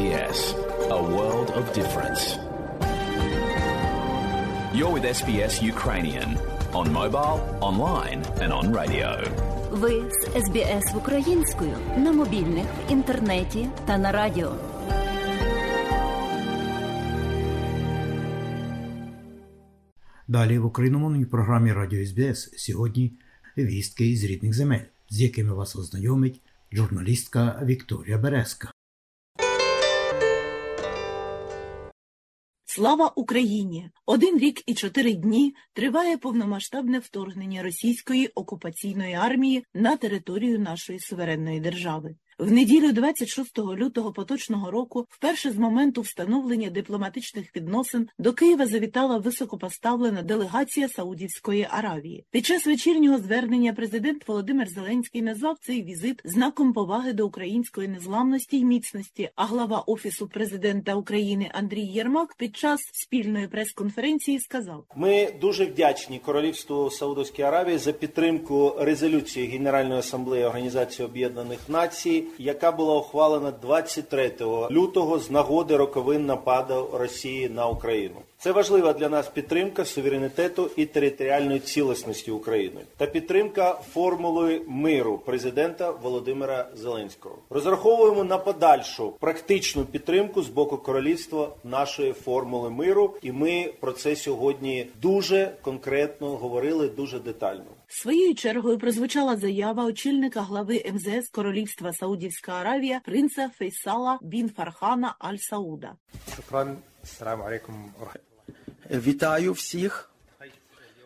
SBS, a world of difference. You're with SBS Ukrainian on mobile, online, and on radio. Ви з СБС українською на мобільних, в інтернеті та на радіо. Далі в україномовній програмі Радіо СБС сьогодні вістки із рідних земель, з якими вас ознайомить журналістка Вікторія Березка. Слава Україні! Один рік і чотири дні триває повномасштабне вторгнення російської окупаційної армії на територію нашої суверенної держави. В неділю 26 лютого поточного року, вперше з моменту встановлення дипломатичних відносин, до Києва завітала високопоставлена делегація Саудівської Аравії. Під час вечірнього звернення президент Володимир Зеленський назвав цей візит знаком поваги до української незламності й міцності. А глава офісу президента України Андрій Єрмак під час спільної прес-конференції сказав: Ми дуже вдячні Королівству Саудовської Аравії за підтримку резолюції Генеральної асамблеї Організації Об'єднаних Націй, яка була ухвалена 23 лютого з нагоди роковин нападу Росії на Україну. Це важлива для нас підтримка суверенітету і територіальної цілісності України та підтримка формули миру президента Володимира Зеленського. Розраховуємо на подальшу практичну підтримку з боку королівства нашої формули миру, і ми про це сьогодні дуже конкретно говорили, дуже детально. Своєю чергою прозвучала заява очільника глави МЗС Королівства Саудівська Аравія принца Фейсала Бін Фархана Аль Сауда. Вітаю всіх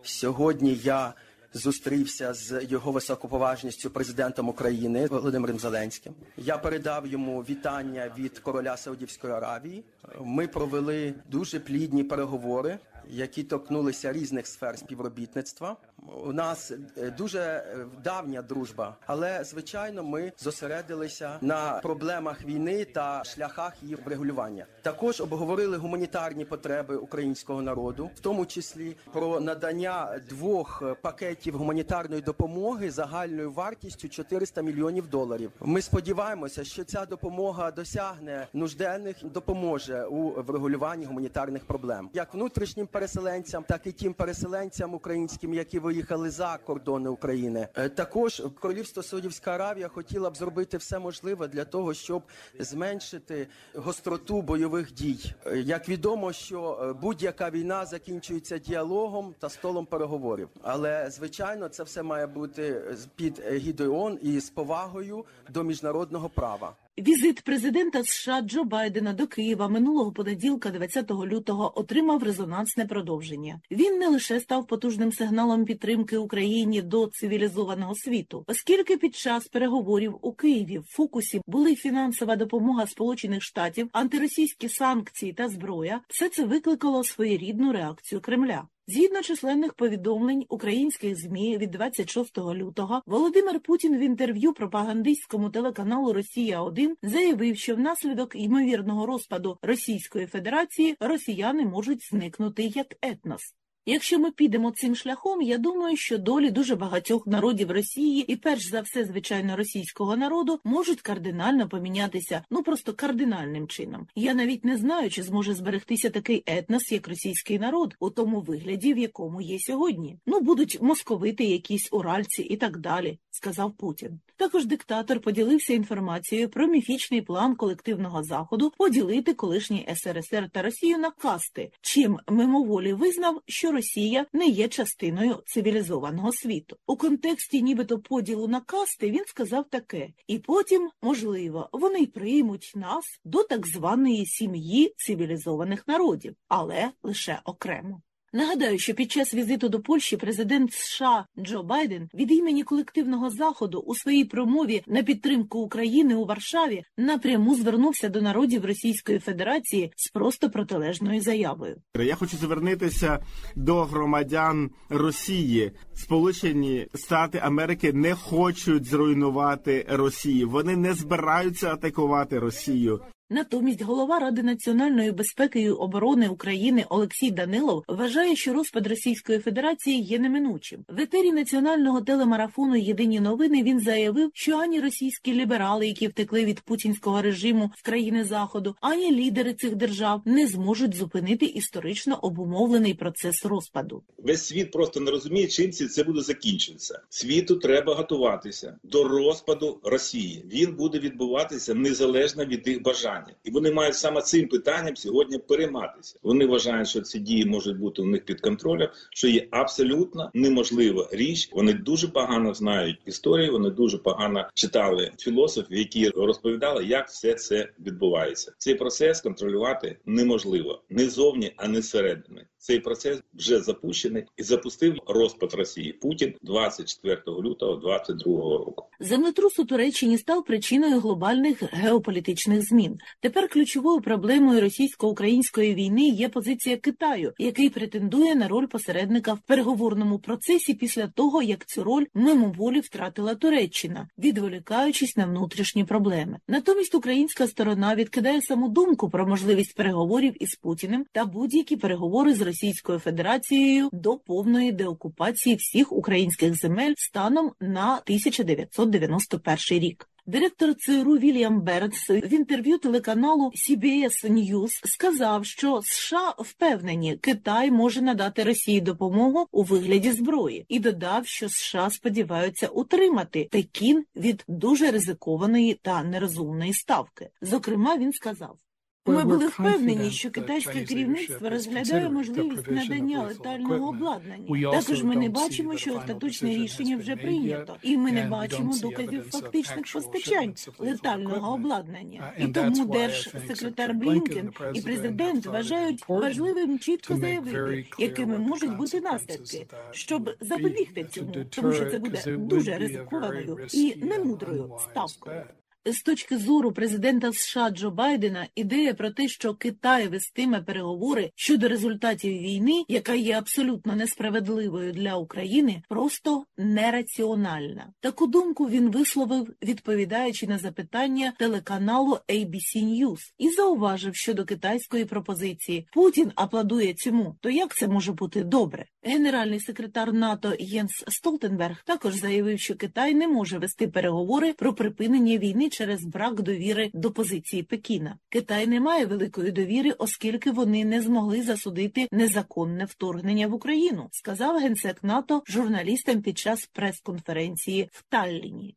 сьогодні. Я Зустрівся з його високоповажністю президентом України Володимиром Зеленським. Я передав йому вітання від короля Саудівської Аравії. Ми провели дуже плідні переговори, які торкнулися різних сфер співробітництва. У нас е, дуже е, давня дружба, але звичайно, ми зосередилися на проблемах війни та шляхах її врегулювання. Також обговорили гуманітарні потреби українського народу, в тому числі про надання двох пакетів гуманітарної допомоги загальною вартістю 400 мільйонів доларів. Ми сподіваємося, що ця допомога досягне нужденних, допоможе у врегулюванні гуманітарних проблем, як внутрішнім переселенцям, так і тим переселенцям українським, які виїхали за кордони України. Е, Також королівство Саудівська Аравія хотіла б зробити все можливе для того, щоб зменшити гостроту бойових дій. Е, Як відомо, що е, будь-яка війна закінчується діалогом та столом переговорів, але звичайно, це все має бути під егідою ООН і з повагою до міжнародного права. Візит президента США Джо Байдена до Києва минулого понеділка, 20 лютого, отримав резонансне продовження. Він не лише став потужним сигналом підтримки Україні до цивілізованого світу, оскільки під час переговорів у Києві в фокусі були фінансова допомога Сполучених Штатів, антиросійські санкції та зброя, все це викликало своєрідну реакцію Кремля. Згідно численних повідомлень українських змі від 26 лютого, Володимир Путін в інтерв'ю пропагандистському телеканалу Росія 1 заявив, що внаслідок ймовірного розпаду Російської Федерації росіяни можуть зникнути як етнос. Якщо ми підемо цим шляхом, я думаю, що долі дуже багатьох народів Росії і перш за все, звичайно, російського народу можуть кардинально помінятися, ну просто кардинальним чином. Я навіть не знаю, чи зможе зберегтися такий етнос, як російський народ, у тому вигляді, в якому є сьогодні. Ну будуть московити, якісь уральці і так далі, сказав Путін. Також диктатор поділився інформацією про міфічний план колективного заходу поділити колишній СРСР та Росію на касти, чим мимоволі визнав, що Росія не є частиною цивілізованого світу. У контексті нібито поділу на касти він сказав таке: і потім, можливо, вони й приймуть нас до так званої сім'ї цивілізованих народів, але лише окремо. Нагадаю, що під час візиту до Польщі президент США Джо Байден від імені колективного заходу у своїй промові на підтримку України у Варшаві напряму звернувся до народів Російської Федерації з просто протилежною заявою. Я хочу звернутися до громадян Росії. Сполучені Штати Америки не хочуть зруйнувати Росію. Вони не збираються атакувати Росію. Натомість голова Ради національної безпеки і оборони України Олексій Данилов вважає, що розпад Російської Федерації є неминучим. В етері національного телемарафону Єдині новини він заявив, що ані російські ліберали, які втекли від путінського режиму в країни заходу, ані лідери цих держав не зможуть зупинити історично обумовлений процес розпаду. Весь світ просто не розуміє, чим це буде закінчитися. Світу треба готуватися до розпаду Росії. Він буде відбуватися незалежно від їх бажання, і вони мають саме цим питанням сьогодні перейматися. Вони вважають, що ці дії можуть бути у них під контролем, що є абсолютно неможлива річ. Вони дуже погано знають історію. Вони дуже погано читали філософів, які розповідали, як все це відбувається. Цей процес контролювати неможливо не зовні, а не зсередини. Цей процес вже запущений і запустив розпад Росії Путін 24 лютого 2022 року. Землетрус у Туреччині став причиною глобальних геополітичних змін. Тепер ключовою проблемою російсько-української війни є позиція Китаю, який претендує на роль посередника в переговорному процесі після того, як цю роль мимоволі втратила Туреччина, відволікаючись на внутрішні проблеми. Натомість українська сторона відкидає саму думку про можливість переговорів із Путіним та будь-які переговори з Російською Федерацією до повної деокупації всіх українських земель станом на 1991 рік. Директор ЦРУ Вільям Бернс в інтерв'ю телеканалу CBS News сказав, що США впевнені, Китай може надати Росії допомогу у вигляді зброї, і додав, що США сподіваються утримати Пекін від дуже ризикованої та нерозумної ставки. Зокрема, він сказав. Ми були впевнені, що китайське керівництво розглядає можливість надання летального обладнання. Також ми не бачимо, що остаточне рішення вже прийнято, і ми не бачимо доказів фактичних постачань летального обладнання. І тому держсекретар Блінкен і президент вважають важливим чітко заявити, якими можуть бути наслідки, щоб запобігти цьому, тому що це буде дуже ризикованою і немудрою ставкою. З точки зору президента США Джо Байдена ідея про те, що Китай вестиме переговори щодо результатів війни, яка є абсолютно несправедливою для України, просто нераціональна. Таку думку він висловив, відповідаючи на запитання телеканалу ABC News, і зауважив щодо китайської пропозиції: Путін аплодує цьому. То як це може бути добре? Генеральний секретар НАТО Єнс Столтенберг також заявив, що Китай не може вести переговори про припинення війни через брак довіри до позиції Пекіна. Китай не має великої довіри, оскільки вони не змогли засудити незаконне вторгнення в Україну, сказав генсек НАТО журналістам під час прес-конференції в Талліні.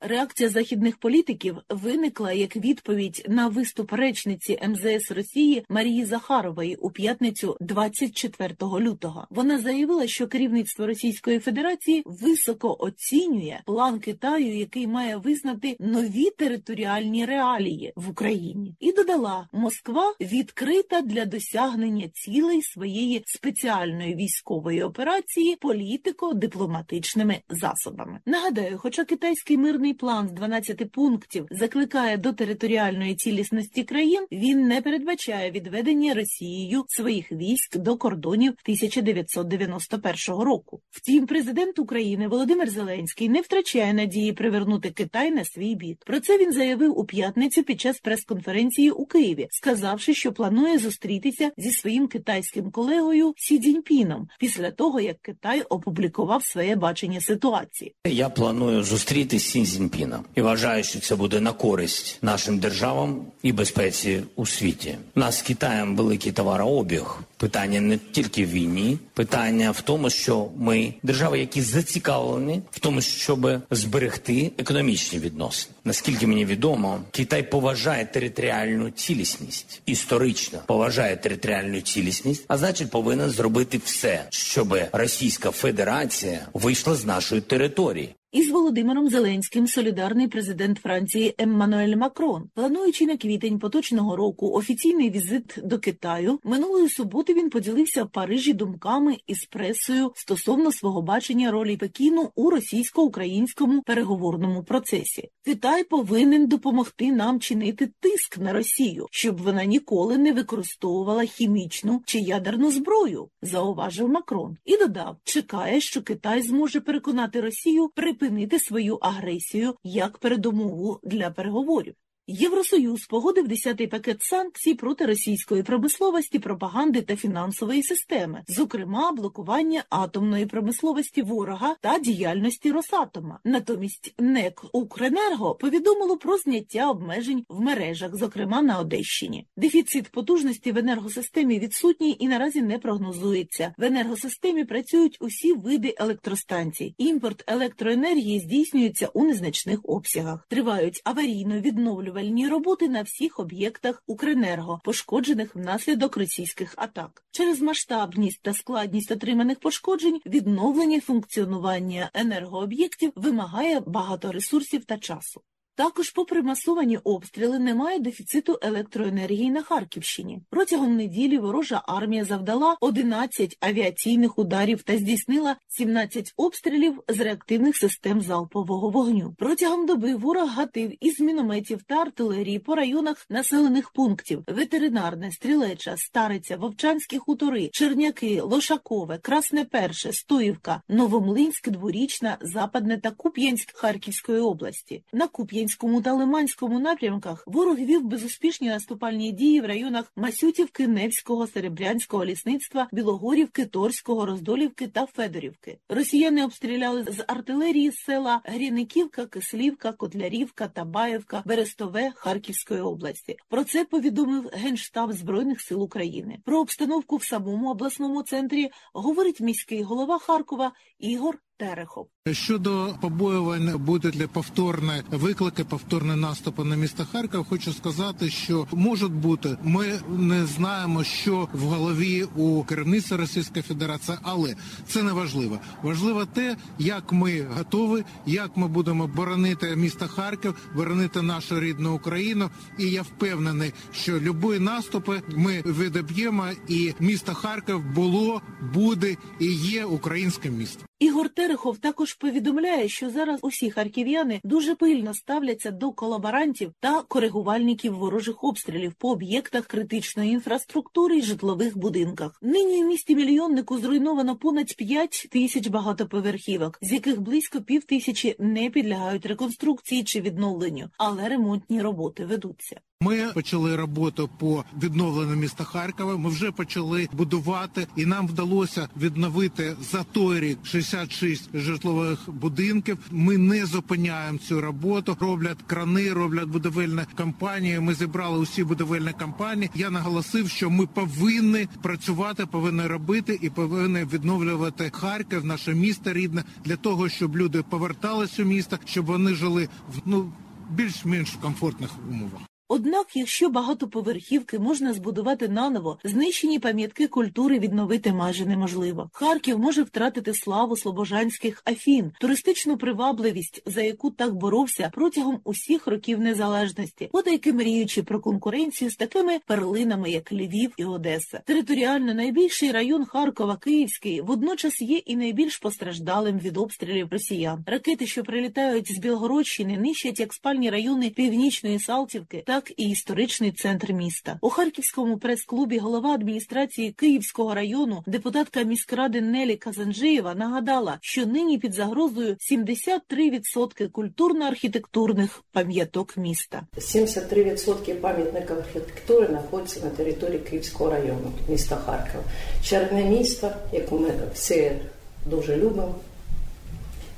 Реакція західних політиків виникла як відповідь на виступ речниці МЗС Росії Марії Захарової у п'ятницю 24 лютого. Вона заявила, що керівництво Російської Федерації високо оцінює план Китаю, який має визнати нові територіальні реалії в Україні, і додала, Москва відкрита для досягнення цілей своєї спеціальної військової операції політико-дипломатичними засобами. Нагадаю, хоча китайський мирний план з 12 пунктів закликає до територіальної цілісності країн, він не передбачає відведення Росією своїх військ до кордонів 1991 року. Втім, президент України Володимир Зеленський не втрачає надії привернути Китай на свій бік. Про це він заявив у п'ятницю під час прес-конференції у Києві, сказавши, що планує зустрітися зі своїм китайським колегою Сі Цзіньпіном після того, як Китай опублікував своє бачення ситуації. Я планую зустріти Сі Цзіньпіна і вважаю, що це буде на користь нашим державам і безпеці у світі. У Нас з Китаєм великий товарообіг. Питання не тільки в війні, питання в тому, що ми держави, які зацікавлені в тому, щоб зберегти економічні відносини. Наскільки мені відомо, Китай поважає територіальну цілісність, історично поважає територіальну цілісність, а значить, повинен зробити все, щоб Російська Федерація вийшла з нашої території. Із Володимиром Зеленським солідарний президент Франції Еммануель Макрон, плануючи на квітень поточного року офіційний візит до Китаю, минулої суботи він поділився в Парижі думками із пресою стосовно свого бачення ролі Пекіну у російсько-українському переговорному процесі. Китай повинен допомогти нам чинити тиск на Росію, щоб вона ніколи не використовувала хімічну чи ядерну зброю, зауважив Макрон і додав, чекає, що Китай зможе переконати Росію припинити свою агресію як передумову для переговорів. Євросоюз погодив 10-й пакет санкцій проти російської промисловості, пропаганди та фінансової системи, зокрема блокування атомної промисловості ворога та діяльності Росатома. Натомість НЕК Укренерго повідомило про зняття обмежень в мережах, зокрема на Одещині. Дефіцит потужності в енергосистемі відсутній і наразі не прогнозується. В енергосистемі працюють усі види електростанцій. Імпорт електроенергії здійснюється у незначних обсягах. Тривають аварійно відновлювальні роботи на всіх об'єктах Укренерго, пошкоджених внаслідок російських атак. Через масштабність та складність отриманих пошкоджень відновлення функціонування енергооб'єктів вимагає багато ресурсів та часу. Також, попри масовані обстріли, немає дефіциту електроенергії на Харківщині. Протягом неділі ворожа армія завдала 11 авіаційних ударів та здійснила 17 обстрілів з реактивних систем залпового вогню. Протягом доби ворог гатив із мінометів та артилерії по районах населених пунктів: ветеринарне, стрілеча, стариця, вовчанські хутори, Черняки, Лошакове, Красне Перше, Стоївка, Новомлинськ, Дворічна, Западне та Куп'янськ Харківської області. На Куп'янськ Куп'янському та Лиманському напрямках ворог вів безуспішні наступальні дії в районах Масютівки, Невського, Серебрянського лісництва, Білогорівки, Торського, Роздолівки та Федорівки. Росіяни обстріляли з артилерії села Гріниківка, Кислівка, Котлярівка, Табаєвка, Берестове Харківської області. Про це повідомив Генштаб Збройних сил України. Про обстановку в самому обласному центрі говорить міський голова Харкова Ігор Терехов. Щодо побоювань будуть ли повторні виклики, повторні наступи на місто Харків, хочу сказати, що можуть бути. Ми не знаємо, що в голові у керівництва Російської Федерації, але це не важливо. Важливо те, як ми готові, як ми будемо боронити місто Харків, боронити нашу рідну Україну. І я впевнений, що любі наступи ми відоб'ємо, і місто Харків було, буде і є українським містом. Ігор Терехов також повідомляє, що зараз усі харків'яни дуже пильно ставляться до колаборантів та коригувальників ворожих обстрілів по об'єктах критичної інфраструктури і житлових будинках. Нині в місті мільйоннику зруйновано понад 5 тисяч багатоповерхівок, з яких близько пів тисячі не підлягають реконструкції чи відновленню, але ремонтні роботи ведуться. Ми почали роботу по відновленню міста Харкова. Ми вже почали будувати, і нам вдалося відновити за той рік 66 житлових будинків. Ми не зупиняємо цю роботу. Роблять крани, роблять будівельні компанії. Ми зібрали усі будівельні компанії. Я наголосив, що ми повинні працювати, повинні робити і повинні відновлювати Харків, наше місто рідне, для того, щоб люди поверталися у місто, щоб вони жили в ну більш-менш комфортних умовах. Однак, якщо багатоповерхівки можна збудувати наново, знищені пам'ятки культури відновити майже неможливо. Харків може втратити славу слобожанських афін, туристичну привабливість, за яку так боровся протягом усіх років незалежності, подайки мріючи про конкуренцію з такими перлинами, як Львів і Одеса. Територіально найбільший район Харкова, Київський, водночас є і найбільш постраждалим від обстрілів росіян. Ракети, що прилітають з Білгородщини, нищать як спальні райони Північної Салтівки, так і історичний центр міста. У Харківському прес-клубі голова адміністрації Київського району, депутатка міськради Нелі Казанжиєва нагадала, що нині під загрозою 73% культурно-архітектурних пам'яток міста. 73% пам'ятників архітектури знаходяться на території Київського району міста Харкова. Черне місто, яке ми всі дуже любимо.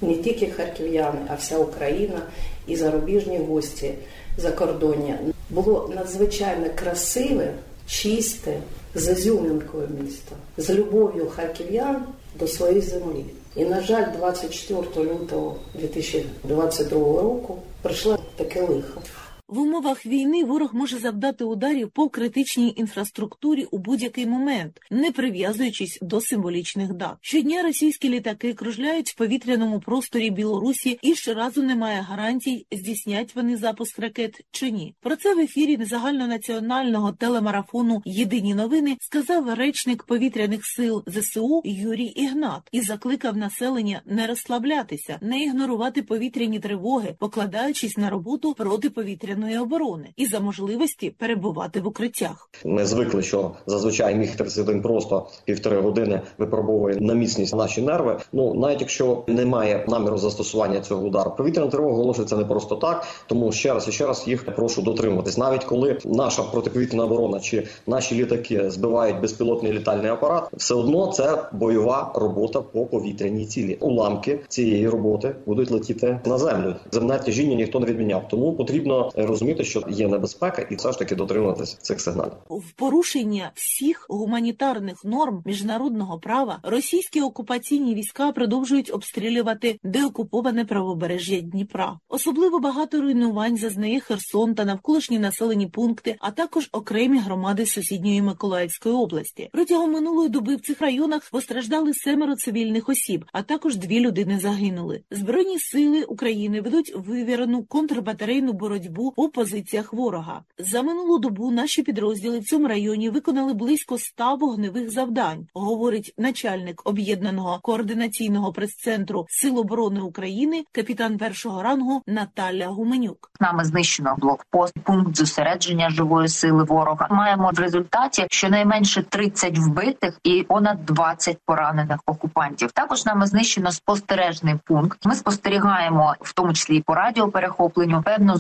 Не тільки харків'яни, а вся Україна і зарубіжні гості закордоння. Було надзвичайно красиве, чисте, з ізюминкою місто, з любов'ю харків'ян до своєї землі. І, на жаль, 24 лютого 2022 року прийшло таке лихо. В умовах війни ворог може завдати ударів по критичній інфраструктурі у будь-який момент, не прив'язуючись до символічних дат. Щодня російські літаки кружляють в повітряному просторі Білорусі, і щоразу немає гарантій, здійснять вони запуск ракет чи ні. Про це в ефірі загальнонаціонального телемарафону Єдині новини сказав речник повітряних сил ЗСУ Юрій Ігнат і закликав населення не розслаблятися, не ігнорувати повітряні тривоги, покладаючись на роботу протиповітряних повітряної оборони і за можливості перебувати в укриттях. Ми звикли, що зазвичай міг 31 просто півтори години випробовує на міцність наші нерви. Ну навіть якщо немає наміру застосування цього удару, повітряна тривога оголошується не просто так. Тому ще раз і ще раз їх прошу дотримуватись. Навіть коли наша протиповітряна оборона чи наші літаки збивають безпілотний літальний апарат, все одно це бойова робота по повітряній цілі. Уламки цієї роботи будуть летіти на землю. Земне тяжіння ніхто не відміняв. Тому потрібно розуміти, що є небезпека, і все ж таки дотримуватись цих сигналів. В порушення всіх гуманітарних норм міжнародного права російські окупаційні війська продовжують обстрілювати деокуповане правобережжя Дніпра. Особливо багато руйнувань зазнає Херсон та навколишні населені пункти, а також окремі громади сусідньої Миколаївської області. Протягом минулої доби в цих районах постраждали семеро цивільних осіб, а також дві людини загинули. Збройні сили України ведуть вивірену контрбатарейну боротьбу по позиціях ворога. За минулу добу наші підрозділи в цьому районі виконали близько ста вогневих завдань, говорить начальник об'єднаного координаційного прес-центру Сил оборони України, капітан першого рангу Наталя Гуменюк. Нами знищено блокпост, пункт зосередження живої сили ворога. Маємо в результаті щонайменше 30 вбитих і понад 20 поранених окупантів. Також нами знищено спостережний пункт. Ми спостерігаємо в тому числі і по радіоперехопленню певну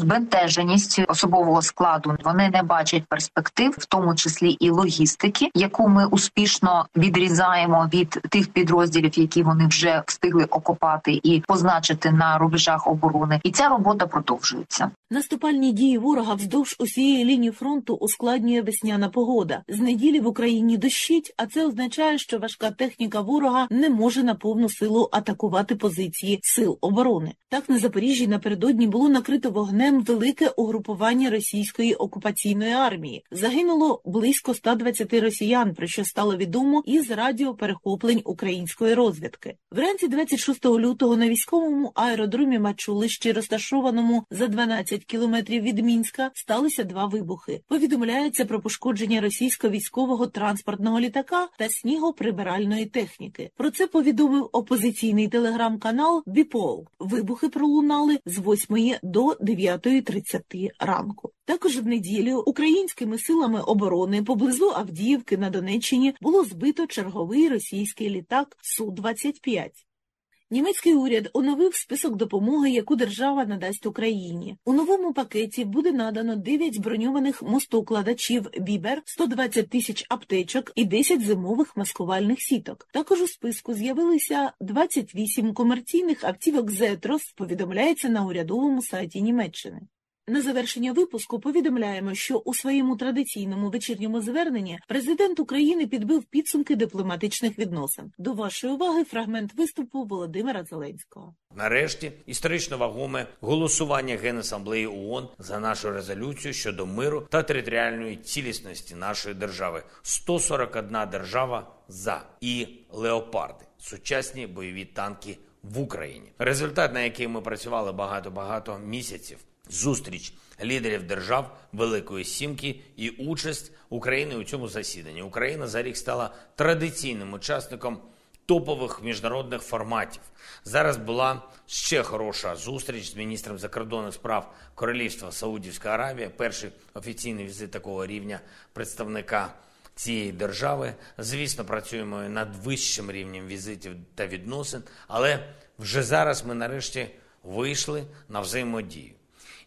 збентеженість особового складу. Вони не бачать перспектив, в тому числі і логістики, яку ми успішно відрізаємо від тих підрозділів, які вони вже встигли окопати і позначити на рубежах оборони. І ця робота продовжується. Наступальні дії ворога вздовж усієї лінії фронту ускладнює весняна погода. З неділі в Україні дощить, а це означає, що важка техніка ворога не може на повну силу атакувати позиції сил оборони. Так на Запоріжжі напередодні було накрито вогнем велике угрупування російської окупаційної армії. Загинуло близько 120 росіян, про що стало відомо із радіоперехоплень української розвідки. Вранці 26 лютого на військовому аеродромі Мачулищі, розташованому за 12 кілометрів від Мінська, сталися два вибухи. Повідомляється про пошкодження російського військового транспортного літака та снігоприбиральної техніки. Про це повідомив опозиційний телеграм-канал Біпол. Вибухи пролунали з 8 до 9.30 ранку. Також в неділю українськими силами оборони поблизу Авдіївки на Донеччині було збито черговий російський літак су 25 Німецький уряд оновив список допомоги, яку держава надасть Україні. У новому пакеті буде надано 9 броньованих мостоукладачів Бібер, 120 тисяч аптечок і 10 зимових маскувальних сіток. Також у списку з'явилися 28 комерційних автівок Зетрос. Повідомляється на урядовому сайті Німеччини. На завершення випуску повідомляємо, що у своєму традиційному вечірньому зверненні президент України підбив підсумки дипломатичних відносин. До вашої уваги фрагмент виступу Володимира Зеленського. Нарешті історично вагоме голосування Генасамблеї ООН за нашу резолюцію щодо миру та територіальної цілісності нашої держави. 141 держава за і леопарди, сучасні бойові танки в Україні. Результат, на який ми працювали багато багато місяців. Зустріч лідерів держав Великої Сімки і участь України у цьому засіданні. Україна за рік стала традиційним учасником топових міжнародних форматів. Зараз була ще хороша зустріч з міністром закордонних справ Королівства Саудівська Аравія. Перший офіційний візит такого рівня представника цієї держави. Звісно, працюємо над вищим рівнем візитів та відносин, але вже зараз ми нарешті вийшли на взаємодію.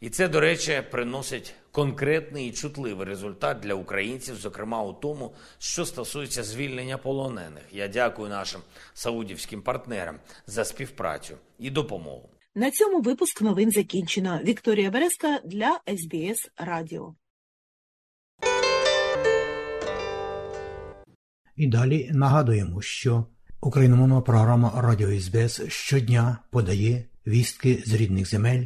І це, до речі, приносить конкретний і чутливий результат для українців, зокрема у тому, що стосується звільнення полонених. Я дякую нашим саудівським партнерам за співпрацю і допомогу. На цьому випуск новин закінчено. Вікторія Березка для СБС Радіо. І далі нагадуємо, що україномовна програма Радіо СБС щодня подає вістки з рідних земель